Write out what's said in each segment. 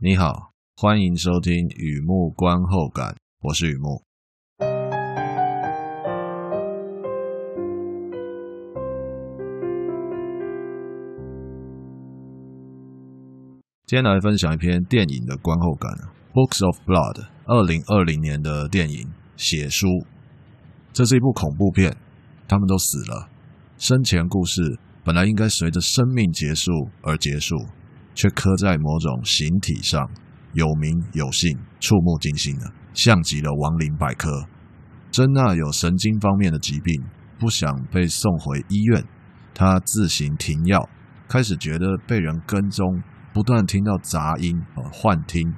你好，欢迎收听雨木观后感，我是雨木。今天来分享一篇电影的观后感，《Books of Blood》，二零二零年的电影《血书》。这是一部恐怖片，他们都死了，生前故事。本来应该随着生命结束而结束，却刻在某种形体上，有名有姓，触目惊心的，像极了亡灵百科。珍娜有神经方面的疾病，不想被送回医院，她自行停药，开始觉得被人跟踪，不断听到杂音和，幻听。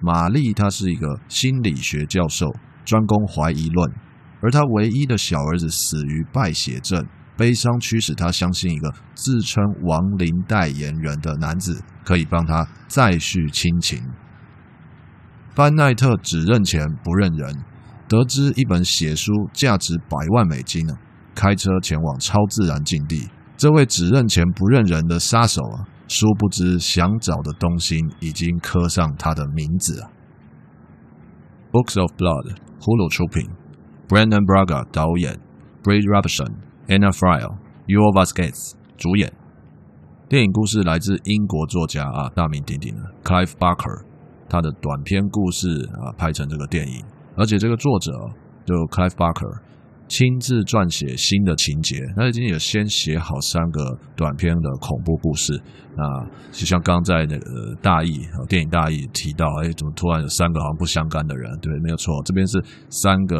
玛丽她是一个心理学教授，专攻怀疑论，而她唯一的小儿子死于败血症。悲伤驱使他相信一个自称亡灵代言人的男子可以帮他再续亲情。班奈特只认钱不认人，得知一本血书价值百万美金呢，开车前往超自然境地。这位只认钱不认人的杀手啊，殊不知想找的东西已经刻上他的名字啊。Books of Blood，Hulu 出品，Brannon Braga 导演，Brie Robertson。Anna Friel、Yor Vasquez 主演。电影故事来自英国作家啊，大名鼎鼎的 Clive Barker，他的短篇故事啊拍成这个电影，而且这个作者就 Clive Barker 亲自撰写新的情节，他已经有先写好三个短篇的恐怖故事啊，就像刚在那个大义电影大义提到，哎，怎么突然有三个好像不相干的人？对，没有错，这边是三个。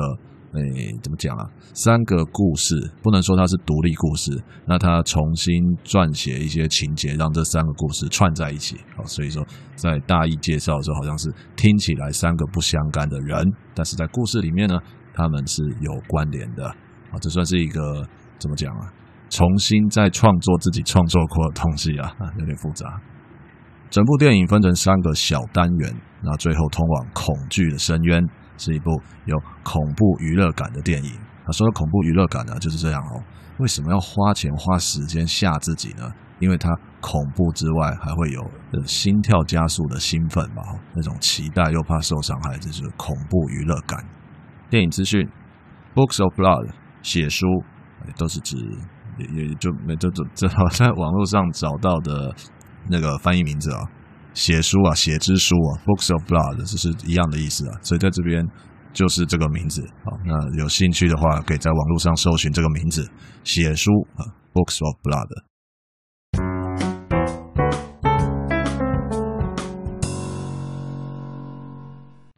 哎，怎么讲啊？三个故事不能说它是独立故事，那他重新撰写一些情节，让这三个故事串在一起。好，所以说在大意介绍的时候，好像是听起来三个不相干的人，但是在故事里面呢，他们是有关联的。啊，这算是一个怎么讲啊？重新再创作自己创作过的东西啊，有点复杂。整部电影分成三个小单元，那最后通往恐惧的深渊。是一部有恐怖娱乐感的电影。他说的恐怖娱乐感呢，就是这样哦。为什么要花钱花时间吓自己呢？因为它恐怖之外，还会有心跳加速的兴奋嘛，那种期待又怕受伤害，这就是恐怖娱乐感。电影资讯：Books of Blood，血书，都是指也也就没这这这好在网络上找到的那个翻译名字啊。血书啊，血之书啊，Books of Blood，这是一样的意思啊，所以在这边就是这个名字。好，那有兴趣的话，可以在网络上搜寻这个名字，血书啊，Books of Blood。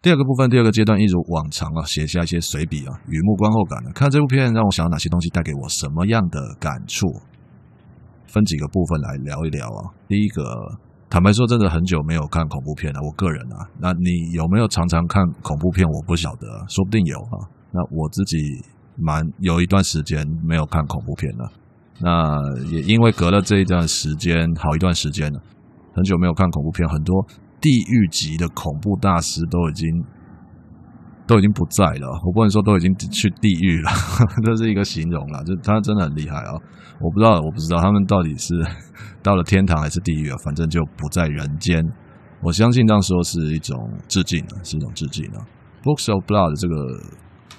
第二个部分，第二个阶段，一如往常啊，写下一些随笔啊，雨木观后感呢。看这部片让我想到哪些东西，带给我什么样的感触？分几个部分来聊一聊啊。第一个。坦白说，真的很久没有看恐怖片了。我个人啊，那你有没有常常看恐怖片？我不晓得，说不定有啊。那我自己蛮有一段时间没有看恐怖片了。那也因为隔了这一段时间，好一段时间了，很久没有看恐怖片，很多地狱级的恐怖大师都已经。都已经不在了，我不能说都已经去地狱了，这是一个形容了，就他真的很厉害啊！我不知道，我不知道他们到底是 到了天堂还是地狱啊，反正就不在人间。我相信这样说是一种致敬啊，是一种致敬啊。Books of Blood 这个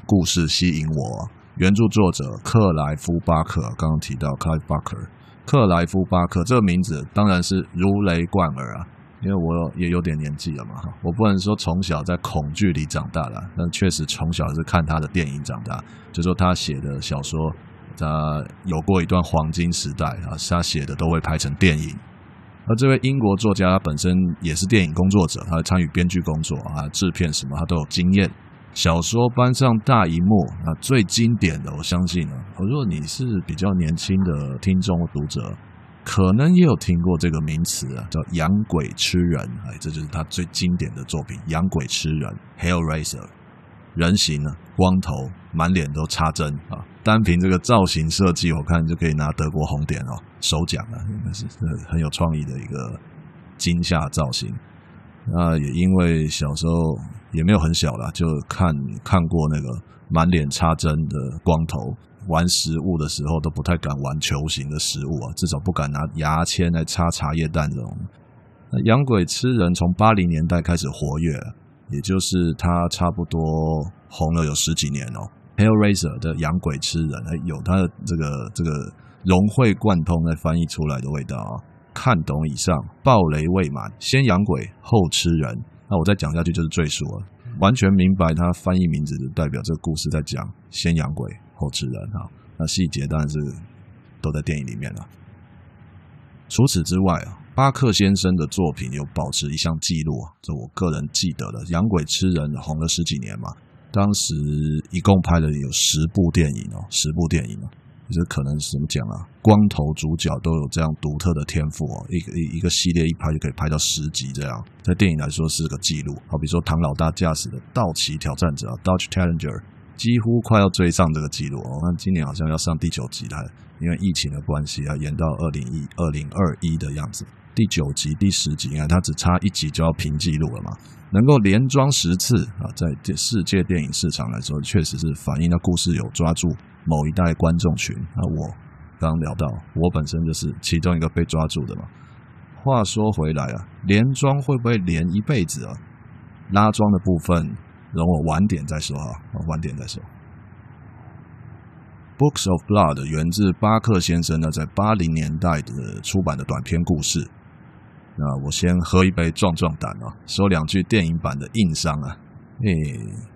故事吸引我，原著作者克莱夫巴克，刚刚提到克莱夫·巴克克莱夫巴克这个名字当然是如雷贯耳啊。因为我也有点年纪了嘛，我不能说从小在恐惧里长大了，但确实从小是看他的电影长大。就说他写的小说，他有过一段黄金时代啊，他写的都会拍成电影。而这位英国作家本身也是电影工作者，他参与编剧工作啊、制片什么他都有经验。小说搬上大荧幕啊，最经典的，我相信啊，如果你是比较年轻的听众或读者。可能也有听过这个名词啊，叫“养鬼吃人”，哎，这就是他最经典的作品《养鬼吃人》（Hellraiser）。人形啊，光头，满脸都插针啊，单凭这个造型设计，我看就可以拿德国红点哦，首奖啊，应该是很有创意的一个惊吓造型。那也因为小时候也没有很小了，就看看过那个满脸插针的光头。玩食物的时候都不太敢玩球形的食物啊，至少不敢拿牙签来插茶叶蛋这种。那养鬼吃人从八零年代开始活跃，也就是他差不多红了有十几年哦。Hellraiser 的养鬼吃人，有他的这个这个融会贯通在翻译出来的味道啊。看懂以上，暴雷未满，先养鬼后吃人。那我再讲下去就是赘述了。完全明白他翻译名字就代表这个故事在讲先养鬼后吃人哈。那细节当然是都在电影里面了。除此之外啊，巴克先生的作品有保持一项记录啊，这我个人记得的，养鬼吃人红了十几年嘛。当时一共拍了有十部电影哦，十部电影哦。这可能是怎么讲啊？光头主角都有这样独特的天赋哦，一个一一个系列一拍就可以拍到十集这样，在电影来说是个记录。好比说唐老大驾驶的道奇挑战者 Dodge Challenger，几乎快要追上这个记录哦。那今年好像要上第九集了，因为疫情的关系啊，延到二零一二零二一的样子。第九集、第十集，你看它只差一集就要平记录了嘛。能够连装十次啊，在世界电影市场来说，确实是反映了故事有抓住。某一代观众群，那我刚聊到，我本身就是其中一个被抓住的嘛。话说回来啊，连装会不会连一辈子啊？拉装的部分，容我晚点再说啊，晚点再说。Books of Blood 源自巴克先生呢，在八零年代的出版的短篇故事。那我先喝一杯壮壮胆啊，说两句电影版的硬伤啊。诶，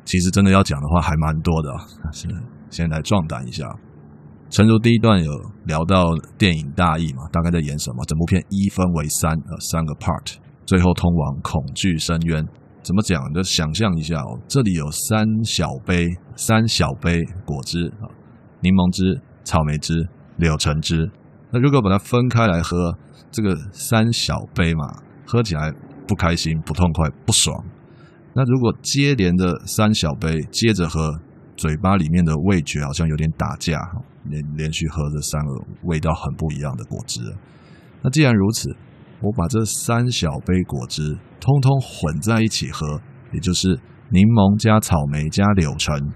其实真的要讲的话还蛮多的啊，是。先来壮胆一下，诚如第一段有聊到电影大意嘛，大概在演什么？整部片一分为三，呃，三个 part，最后通往恐惧深渊。怎么讲？就想象一下哦，这里有三小杯，三小杯果汁啊，柠檬汁、草莓汁、柳橙汁。那如果把它分开来喝，这个三小杯嘛，喝起来不开心、不痛快、不爽。那如果接连的三小杯接着喝。嘴巴里面的味觉好像有点打架，连连续喝这三个味道很不一样的果汁。那既然如此，我把这三小杯果汁通通混在一起喝，也就是柠檬加草莓加柳橙，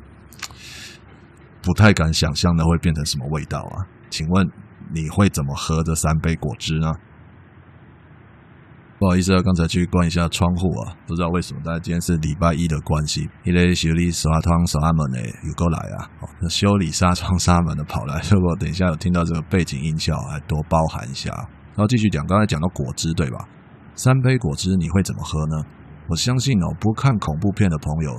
不太敢想象的会变成什么味道啊？请问你会怎么喝这三杯果汁呢？不好意思啊，刚才去关一下窗户啊，不知道为什么，大家今天是礼拜一的关系，一类修理纱窗纱门的有够来啊！修理纱窗纱门的跑来，如果等一下有听到这个背景音效，还多包涵一下。然后继续讲，刚才讲到果汁对吧？三杯果汁你会怎么喝呢？我相信哦，不看恐怖片的朋友，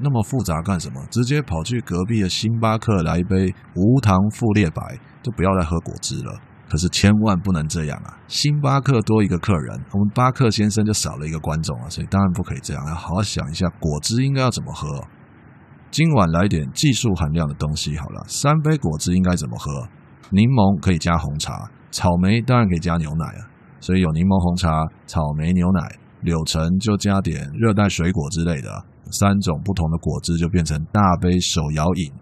那么复杂干什么？直接跑去隔壁的星巴克来一杯无糖富列白，就不要再喝果汁了。可是千万不能这样啊！星巴克多一个客人，我们巴克先生就少了一个观众啊，所以当然不可以这样，要好好想一下果汁应该要怎么喝。今晚来点技术含量的东西好了，三杯果汁应该怎么喝？柠檬可以加红茶，草莓当然可以加牛奶啊，所以有柠檬红茶、草莓牛奶、柳橙就加点热带水果之类的，三种不同的果汁就变成大杯手摇饮。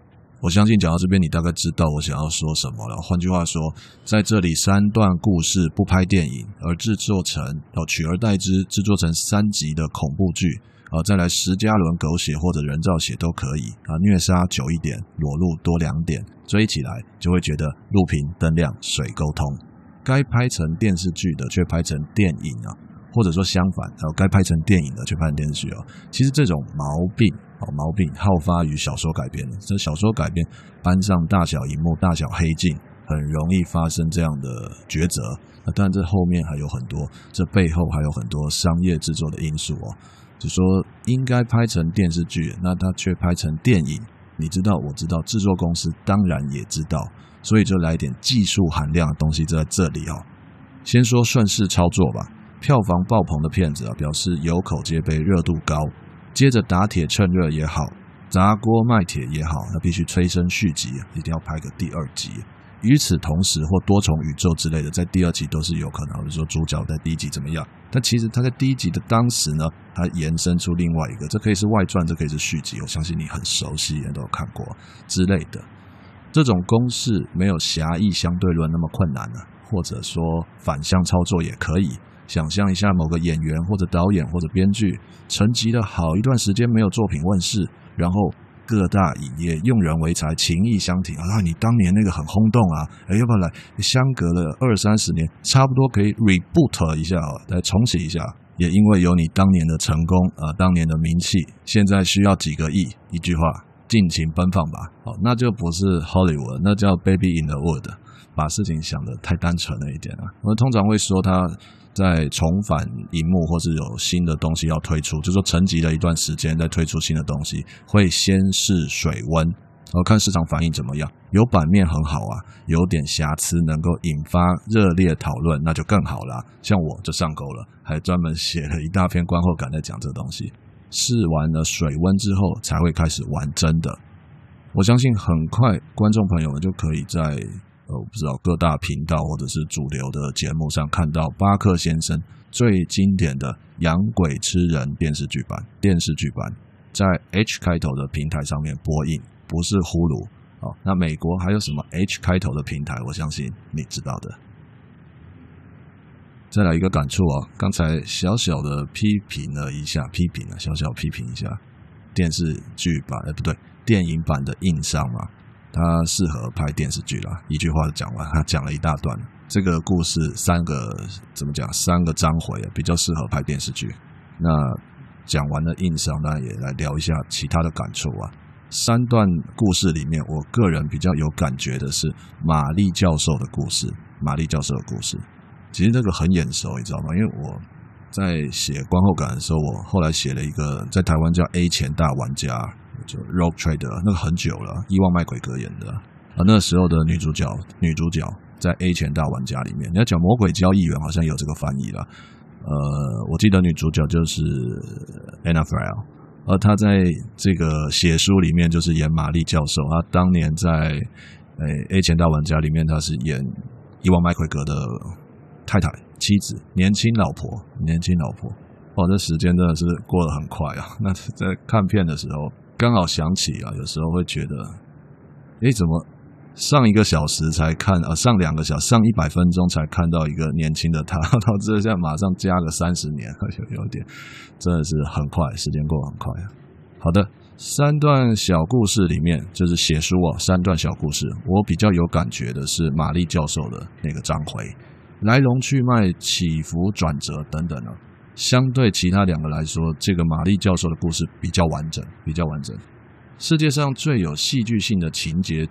我相信讲到这边，你大概知道我想要说什么了。换句话说，在这里三段故事不拍电影，而制作成哦取而代之制作成三集的恐怖剧啊，再来十加仑狗血或者人造血都可以啊，虐杀久一点，裸露多两点，追起来就会觉得路平灯亮水沟通。该拍成电视剧的却拍成电影啊，或者说相反，然后该拍成电影的却拍成电视剧啊，其实这种毛病。毛病好发于小说改编，这小说改编搬上大小荧幕、大小黑镜，很容易发生这样的抉择。那当然，这后面还有很多，这背后还有很多商业制作的因素哦。就说应该拍成电视剧，那它却拍成电影，你知道，我知道，制作公司当然也知道，所以就来一点技术含量的东西就在这里哦。先说顺势操作吧，票房爆棚的片子啊，表示有口皆碑，热度高。接着打铁趁热也好，砸锅卖铁也好，那必须催生续集，一定要拍个第二集。与此同时，或多重宇宙之类的，在第二集都是有可能。比如说主角在第一集怎么样，但其实他在第一集的当时呢，他延伸出另外一个，这可以是外传，这可以是续集。我相信你很熟悉，也都有看过之类的。这种公式没有狭义相对论那么困难了，或者说反向操作也可以。想象一下，某个演员或者导演或者编剧沉寂了好一段时间没有作品问世，然后各大影业用人为才，情义相挺啊！你当年那个很轰动啊，哎，要不要来？相隔了二三十年，差不多可以 reboot 一下啊，来重启一下。也因为有你当年的成功啊，当年的名气，现在需要几个亿，一句话，尽情奔放吧。好，那就不是 Hollywood，那叫 Baby in the Wood，把事情想得太单纯了一点啊。我们通常会说他。在重返荧幕，或是有新的东西要推出，就说沉寂了一段时间再推出新的东西，会先试水温，然后看市场反应怎么样。有版面很好啊，有点瑕疵能够引发热烈讨论，那就更好了。像我就上钩了，还专门写了一大篇观后感在讲这东西。试完了水温之后，才会开始玩真的。我相信很快观众朋友们就可以在呃。我不知道各大频道或者是主流的节目上看到巴克先生最经典的《养鬼吃人》电视剧版，电视剧版在 H 开头的平台上面播映，不是呼噜。哦，那美国还有什么 H 开头的平台？我相信你知道的。再来一个感触啊，刚才小小的批评了一下，批评了小小批评一下电视剧版，哎，不对，电影版的硬伤嘛。它适合拍电视剧啦，一句话讲完。他 讲了一大段，这个故事三个怎么讲？三个章回比较适合拍电视剧。那讲完了硬伤，那也来聊一下其他的感触啊。三段故事里面，我个人比较有感觉的是玛丽教授的故事。玛丽教授的故事，其实这个很眼熟，你知道吗？因为我在写观后感的时候，我后来写了一个在台湾叫 A 钱大玩家。就 Rogue Trader 那个很久了，伊万麦奎格演的啊，那时候的女主角，女主角在 A 钱大玩家里面，你要讲魔鬼交易员，好像有这个翻译了。呃，我记得女主角就是 Anna Frel，而她在这个写书里面就是演玛丽教授。她当年在诶 A 钱大玩家里面，她是演伊万麦奎格的太太、妻子、年轻老婆、年轻老婆。哦，这时间真的是过得很快啊！那在看片的时候。刚好想起啊，有时候会觉得，诶，怎么上一个小时才看啊？上两个小时，上一百分钟才看到一个年轻的他，到这下马上加个三十年，有有点，真的是很快，时间过得很快啊。好的，三段小故事里面，就是写书啊，三段小故事，我比较有感觉的是玛丽教授的那个章回，来龙去脉、起伏转折等等呢。相对其他两个来说，这个玛丽教授的故事比较完整，比较完整。世界上最有戏剧性的情节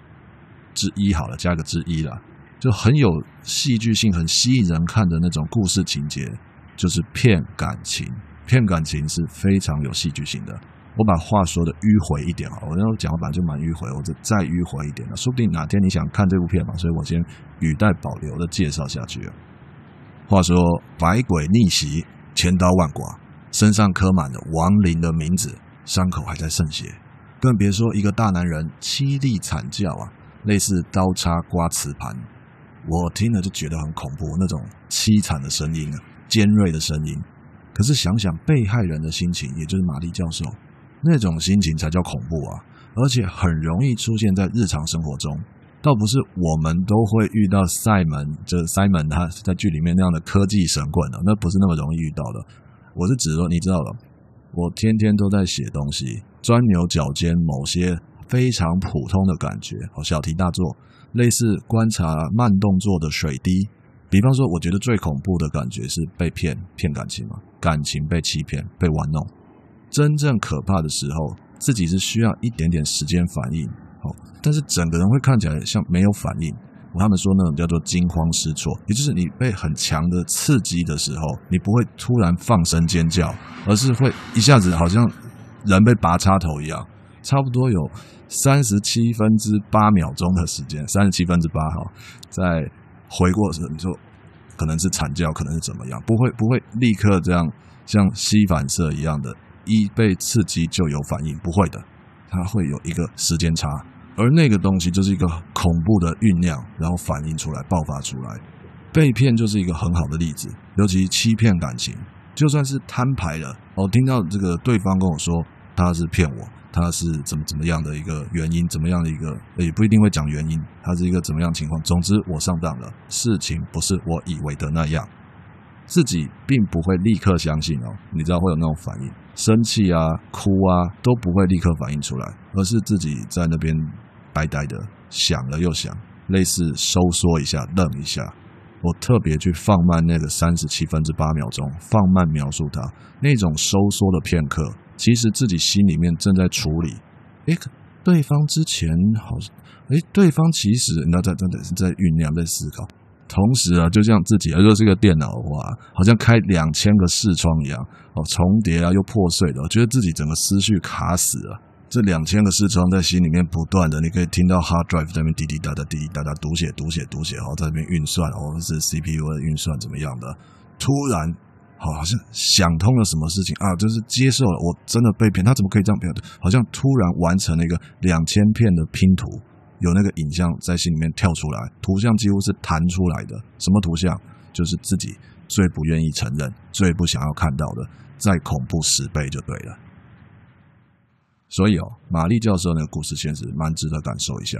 之一，好了，加个之一啦，就很有戏剧性、很吸引人看的那种故事情节，就是骗感情。骗感情是非常有戏剧性的。我把话说的迂回一点啊，我那讲话本来就蛮迂回，我就再迂回一点了，说不定哪天你想看这部片嘛，所以我先语带保留的介绍下去。话说百鬼逆袭。千刀万剐，身上刻满了亡灵的名字，伤口还在渗血，更别说一个大男人凄厉惨叫啊，类似刀叉刮瓷盘。我听了就觉得很恐怖，那种凄惨的声音啊，尖锐的声音。可是想想被害人的心情，也就是玛丽教授那种心情才叫恐怖啊，而且很容易出现在日常生活中。倒不是我们都会遇到塞门，就是 Simon 他在剧里面那样的科技神棍的，那不是那么容易遇到的。我是指说，你知道了，我天天都在写东西，钻牛角尖，某些非常普通的感觉，哦，小题大做，类似观察慢动作的水滴。比方说，我觉得最恐怖的感觉是被骗，骗感情嘛，感情被欺骗，被玩弄。真正可怕的时候，自己是需要一点点时间反应。好，但是整个人会看起来像没有反应。他们说那种叫做惊慌失措，也就是你被很强的刺激的时候，你不会突然放声尖叫，而是会一下子好像人被拔插头一样，差不多有三十七分之八秒钟的时间，三十七分之八哈，在回过神，你说可能是惨叫，可能是怎么样，不会不会立刻这样像吸反射一样的，一被刺激就有反应，不会的。它会有一个时间差，而那个东西就是一个恐怖的酝酿，然后反应出来、爆发出来。被骗就是一个很好的例子，尤其欺骗感情，就算是摊牌了，我听到这个对方跟我说他是骗我，他是怎么怎么样的一个原因，怎么样的一个也不一定会讲原因，他是一个怎么样情况。总之我上当了，事情不是我以为的那样。自己并不会立刻相信哦，你知道会有那种反应，生气啊、哭啊都不会立刻反应出来，而是自己在那边呆呆的想了又想，类似收缩一下、愣一下。我特别去放慢那个三十七分之八秒钟，放慢描述它那种收缩的片刻，其实自己心里面正在处理。诶，对方之前好像，诶，对方其实那在在在在酝酿，在思考。同时啊，就像自己，如果是个电脑的话，好像开两千个视窗一样，哦，重叠啊，又破碎的，觉得自己整个思绪卡死了。这两千个视窗在心里面不断的，你可以听到 hard drive 在那边滴滴答答、滴滴答答读写、读写、读写，然后在那边运算，哦是 CPU 的运算怎么样的？突然，好像想通了什么事情啊，就是接受了，我真的被骗，他怎么可以这样骗？好像突然完成了一个两千片的拼图，有那个影像在心里面跳出来，图像几乎是弹出来的。什么图像？就是自己最不愿意承认、最不想要看到的，再恐怖十倍就对了。所以哦，玛丽教授那个故事确实蛮值得感受一下。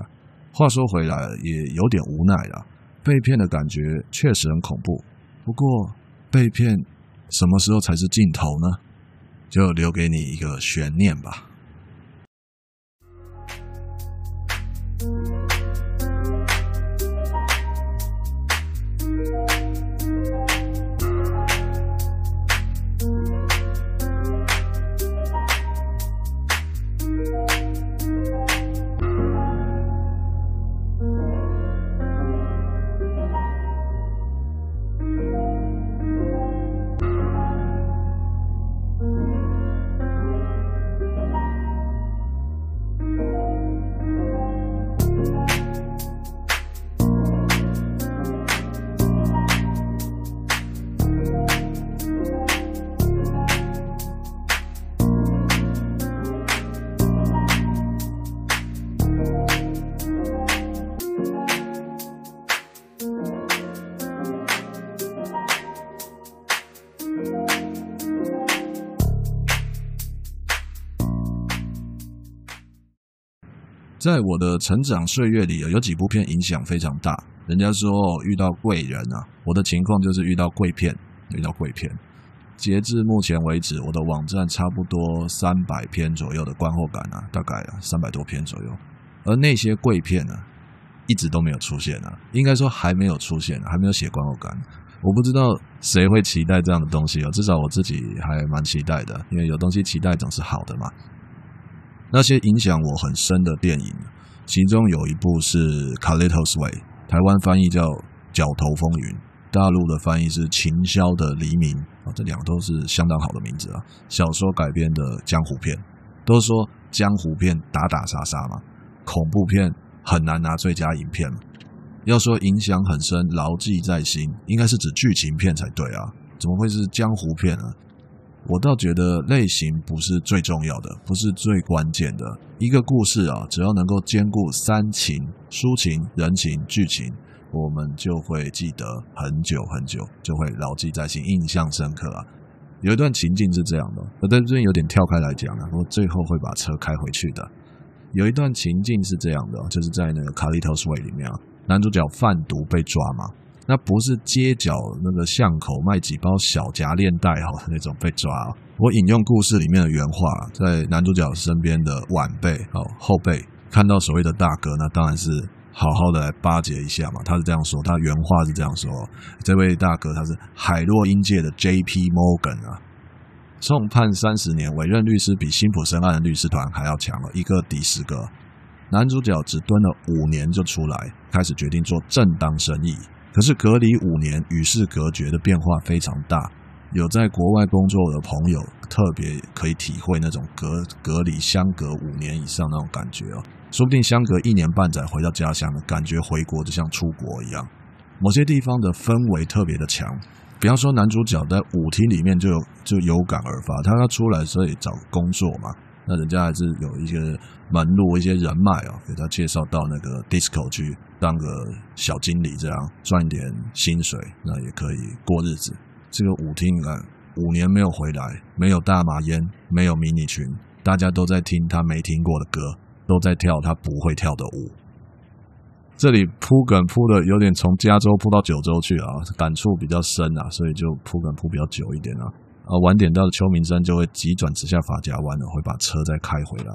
话说回来，也有点无奈了。被骗的感觉确实很恐怖，不过被骗什么时候才是尽头呢？就留给你一个悬念吧。Thank you. 在我的成长岁月里，有几部片影响非常大。人家说遇到贵人啊，我的情况就是遇到贵片，遇到贵片。截至目前为止，我的网站差不多三百篇左右的观后感啊，大概啊三百多篇左右。而那些贵片呢，一直都没有出现啊，应该说还没有出现，还没有写观后感。我不知道谁会期待这样的东西哦，至少我自己还蛮期待的，因为有东西期待总是好的嘛。那些影响我很深的电影，其中有一部是《Carlitos Way》，台湾翻译叫《角头风云》，大陆的翻译是《秦霄的黎明》啊，这两个都是相当好的名字啊。小说改编的江湖片，都说江湖片打打杀杀嘛，恐怖片很难拿最佳影片。要说影响很深、牢记在心，应该是指剧情片才对啊，怎么会是江湖片呢？我倒觉得类型不是最重要的，不是最关键的。一个故事啊，只要能够兼顾三情：抒情、人情、剧情，我们就会记得很久很久，就会牢记在心，印象深刻啊。有一段情境是这样的，我在这边有点跳开来讲了，我最后会把车开回去的。有一段情境是这样的，就是在那个《Carlitos Way》里面啊，男主角贩毒被抓嘛。那不是街角那个巷口卖几包小夹链袋哈那种被抓。我引用故事里面的原话，在男主角身边的晚辈哦后辈看到所谓的大哥，那当然是好好的来巴结一下嘛。他是这样说，他原话是这样说：这位大哥他是海洛因界的 J.P. Morgan 啊，重判三十年，委任律师比辛普森案的律师团还要强了，一个抵十个。男主角只蹲了五年就出来，开始决定做正当生意。可是隔离五年，与世隔绝的变化非常大。有在国外工作的朋友，特别可以体会那种隔隔离相隔五年以上那种感觉哦。说不定相隔一年半载回到家乡的感觉，回国就像出国一样。某些地方的氛围特别的强。比方说，男主角在舞厅里面就有就有感而发，他要出来所以找工作嘛。那人家还是有一些门路、一些人脉哦，给他介绍到那个 disco 去当个小经理，这样赚一点薪水，那也可以过日子。这个舞厅啊，五年没有回来，没有大麻烟，没有迷你裙，大家都在听他没听过的歌，都在跳他不会跳的舞。这里铺梗铺的有点从加州铺到九州去啊，感触比较深啊，所以就铺梗铺比较久一点啊。啊，晚点到的秋名山就会急转直下发夹弯了，会把车再开回来。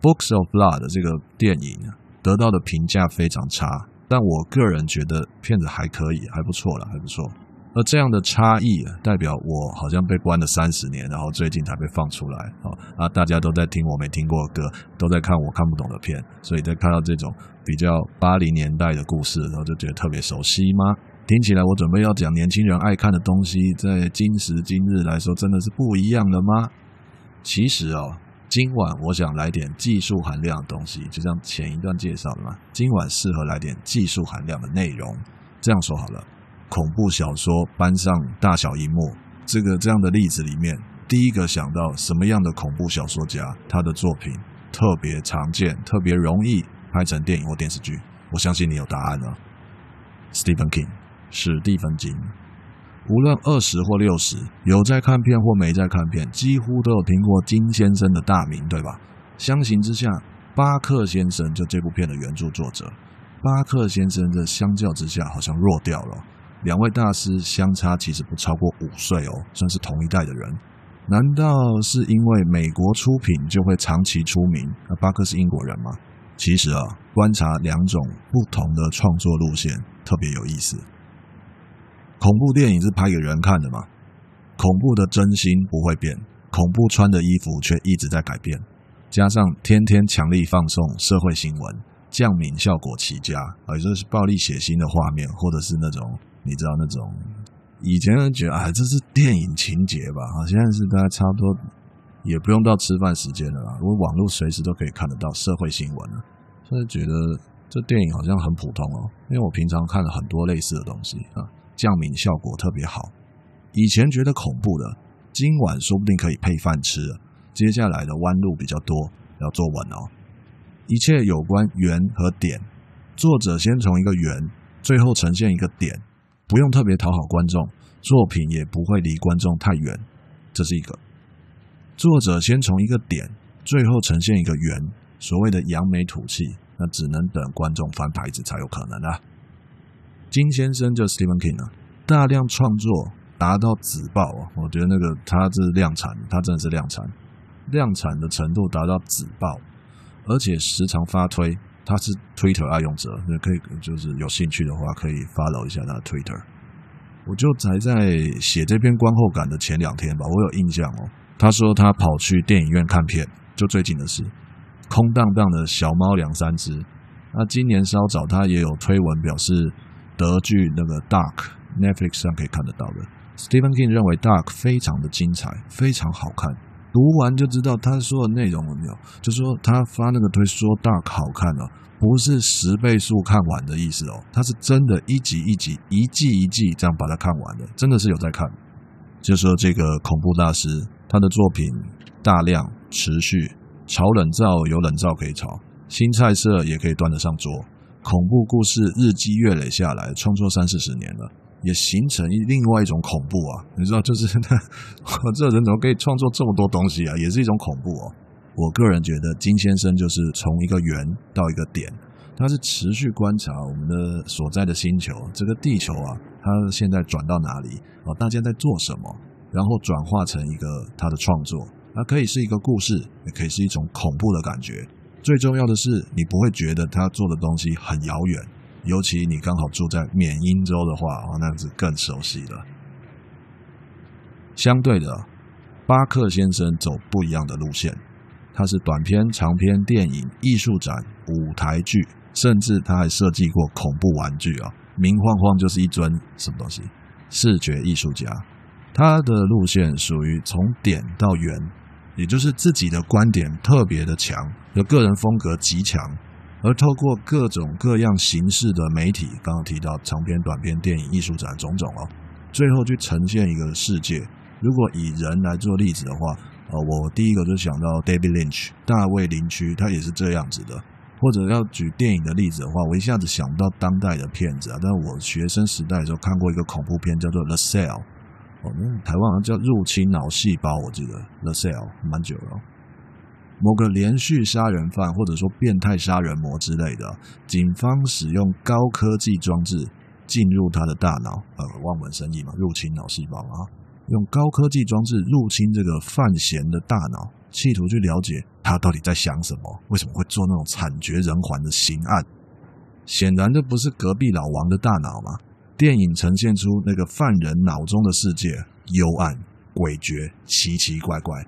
Books of Blood 这个电影得到的评价非常差，但我个人觉得片子还可以，还不错了，还不错。而这样的差异代表我好像被关了三十年，然后最近才被放出来。啊，大家都在听我没听过的歌，都在看我看不懂的片，所以在看到这种比较八零年代的故事，然后就觉得特别熟悉吗？听起来我准备要讲年轻人爱看的东西，在今时今日来说真的是不一样了吗？其实哦，今晚我想来点技术含量的东西，就像前一段介绍的嘛，今晚适合来点技术含量的内容。这样说好了。恐怖小说搬上大小荧幕，这个这样的例子里面，第一个想到什么样的恐怖小说家，他的作品特别常见，特别容易拍成电影或电视剧？我相信你有答案了。Stephen King，史蒂芬金。无论二十或六十，有在看片或没在看片，几乎都有听过金先生的大名，对吧？相形之下，巴克先生就这部片的原著作者，巴克先生的相较之下好像弱掉了。两位大师相差其实不超过五岁哦，算是同一代的人。难道是因为美国出品就会长期出名？那巴克是英国人吗？其实啊，观察两种不同的创作路线特别有意思。恐怖电影是拍给人看的嘛？恐怖的真心不会变，恐怖穿的衣服却一直在改变。加上天天强力放送社会新闻，降敏效果奇佳，也就是暴力血腥的画面，或者是那种。你知道那种以前人觉得啊，这是电影情节吧？啊，现在是大概差不多也不用到吃饭时间了啦，因为网络随时都可以看得到社会新闻了。所以觉得这电影好像很普通哦，因为我平常看了很多类似的东西啊，降敏效果特别好。以前觉得恐怖的，今晚说不定可以配饭吃了。接下来的弯路比较多，要坐稳哦。一切有关圆和点，作者先从一个圆，最后呈现一个点。不用特别讨好观众，作品也不会离观众太远。这是一个作者先从一个点，最后呈现一个圆，所谓的扬眉吐气，那只能等观众翻牌子才有可能啊。金先生就 Stephen King 啊，大量创作达到紫爆啊，我觉得那个他是量产，他真的是量产，量产的程度达到紫爆，而且时常发推。他是 Twitter 爱用者，也可以就是有兴趣的话，可以 follow 一下他的 Twitter。我就才在写这篇观后感的前两天吧，我有印象哦。他说他跑去电影院看片，就最近的事，空荡荡的小猫两三只。那今年稍早，他也有推文表示，德剧那个 Dark Netflix 上可以看得到的。Stephen King 认为 Dark 非常的精彩，非常好看。读完就知道他说的内容有没有？就说他发那个推说 Dark 好看哦，不是十倍速看完的意思哦，他是真的一集一集、一季一季这样把它看完的，真的是有在看。就说这个恐怖大师，他的作品大量持续，炒冷灶有冷灶可以炒，新菜色也可以端得上桌，恐怖故事日积月累下来，创作三四十年了。也形成另外一种恐怖啊！你知道，就是 我这人怎么可以创作这么多东西啊？也是一种恐怖哦。我个人觉得金先生就是从一个圆到一个点，他是持续观察我们的所在的星球，这个地球啊，他现在转到哪里啊？大家在做什么？然后转化成一个他的创作，它可以是一个故事，也可以是一种恐怖的感觉。最重要的是，你不会觉得他做的东西很遥远。尤其你刚好住在缅因州的话，哦，那是更熟悉了。相对的，巴克先生走不一样的路线，他是短片、长片、电影、艺术展、舞台剧，甚至他还设计过恐怖玩具啊！明晃晃就是一尊什么东西？视觉艺术家。他的路线属于从点到圆，也就是自己的观点特别的强，的个人风格极强。而透过各种各样形式的媒体，刚刚提到长篇、短篇、电影、艺术展种种哦，最后去呈现一个世界。如果以人来做例子的话，呃，我第一个就想到 David Lynch，大卫林区，他也是这样子的。或者要举电影的例子的话，我一下子想不到当代的片子啊。但我学生时代的时候看过一个恐怖片，叫做《The Cell》，哦，台湾好像叫《入侵脑细胞》，我记得《The Cell》蛮久了。某个连续杀人犯或者说变态杀人魔之类的，警方使用高科技装置进入他的大脑，呃，望文生义嘛，入侵脑细胞啊，用高科技装置入侵这个犯嫌的大脑，企图去了解他到底在想什么，为什么会做那种惨绝人寰的刑案。显然，这不是隔壁老王的大脑嘛？电影呈现出那个犯人脑中的世界，幽暗、诡谲、奇奇怪怪。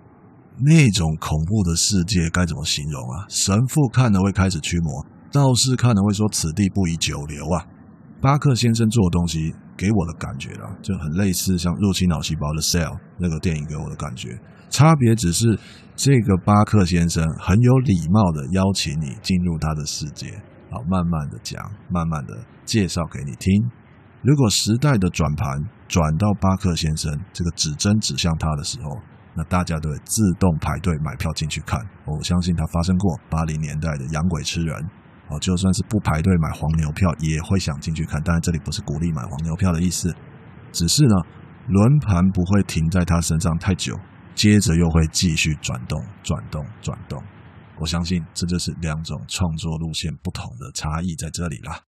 那种恐怖的世界该怎么形容啊？神父看了会开始驱魔，道士看了会说此地不宜久留啊。巴克先生做的东西给我的感觉啊，就很类似像入侵脑细胞的 Cell 那个电影给我的感觉，差别只是这个巴克先生很有礼貌的邀请你进入他的世界，好，慢慢的讲，慢慢的介绍给你听。如果时代的转盘转到巴克先生这个指针指向他的时候。那大家都会自动排队买票进去看，我相信它发生过八零年代的养鬼吃人，哦，就算是不排队买黄牛票也会想进去看。当然这里不是鼓励买黄牛票的意思，只是呢，轮盘不会停在他身上太久，接着又会继续转动、转动、转动。我相信这就是两种创作路线不同的差异在这里啦。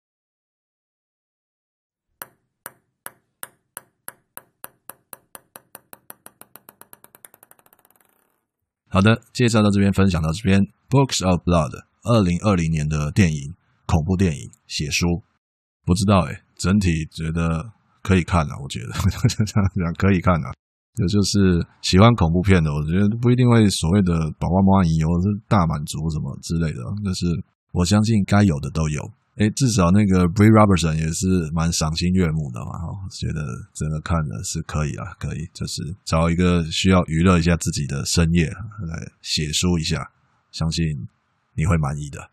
好的，介绍到这边，分享到这边，《Books of Blood》二零二零年的电影，恐怖电影写书，不知道诶，整体觉得可以看啊，我觉得。这样讲可以看啊，就就是喜欢恐怖片的，我觉得不一定会所谓的宝宝妈姨或者是大满足什么之类的，但是我相信该有的都有。诶，至少那个 Bree Robertson 也是蛮赏心悦目的嘛，我觉得真的看的是可以啊，可以，就是找一个需要娱乐一下自己的深夜来写书一下，相信你会满意的。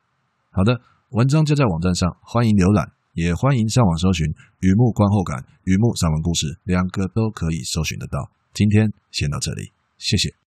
好的，文章就在网站上，欢迎浏览，也欢迎上网搜寻《雨幕观后感》《雨幕散文故事》，两个都可以搜寻得到。今天先到这里，谢谢。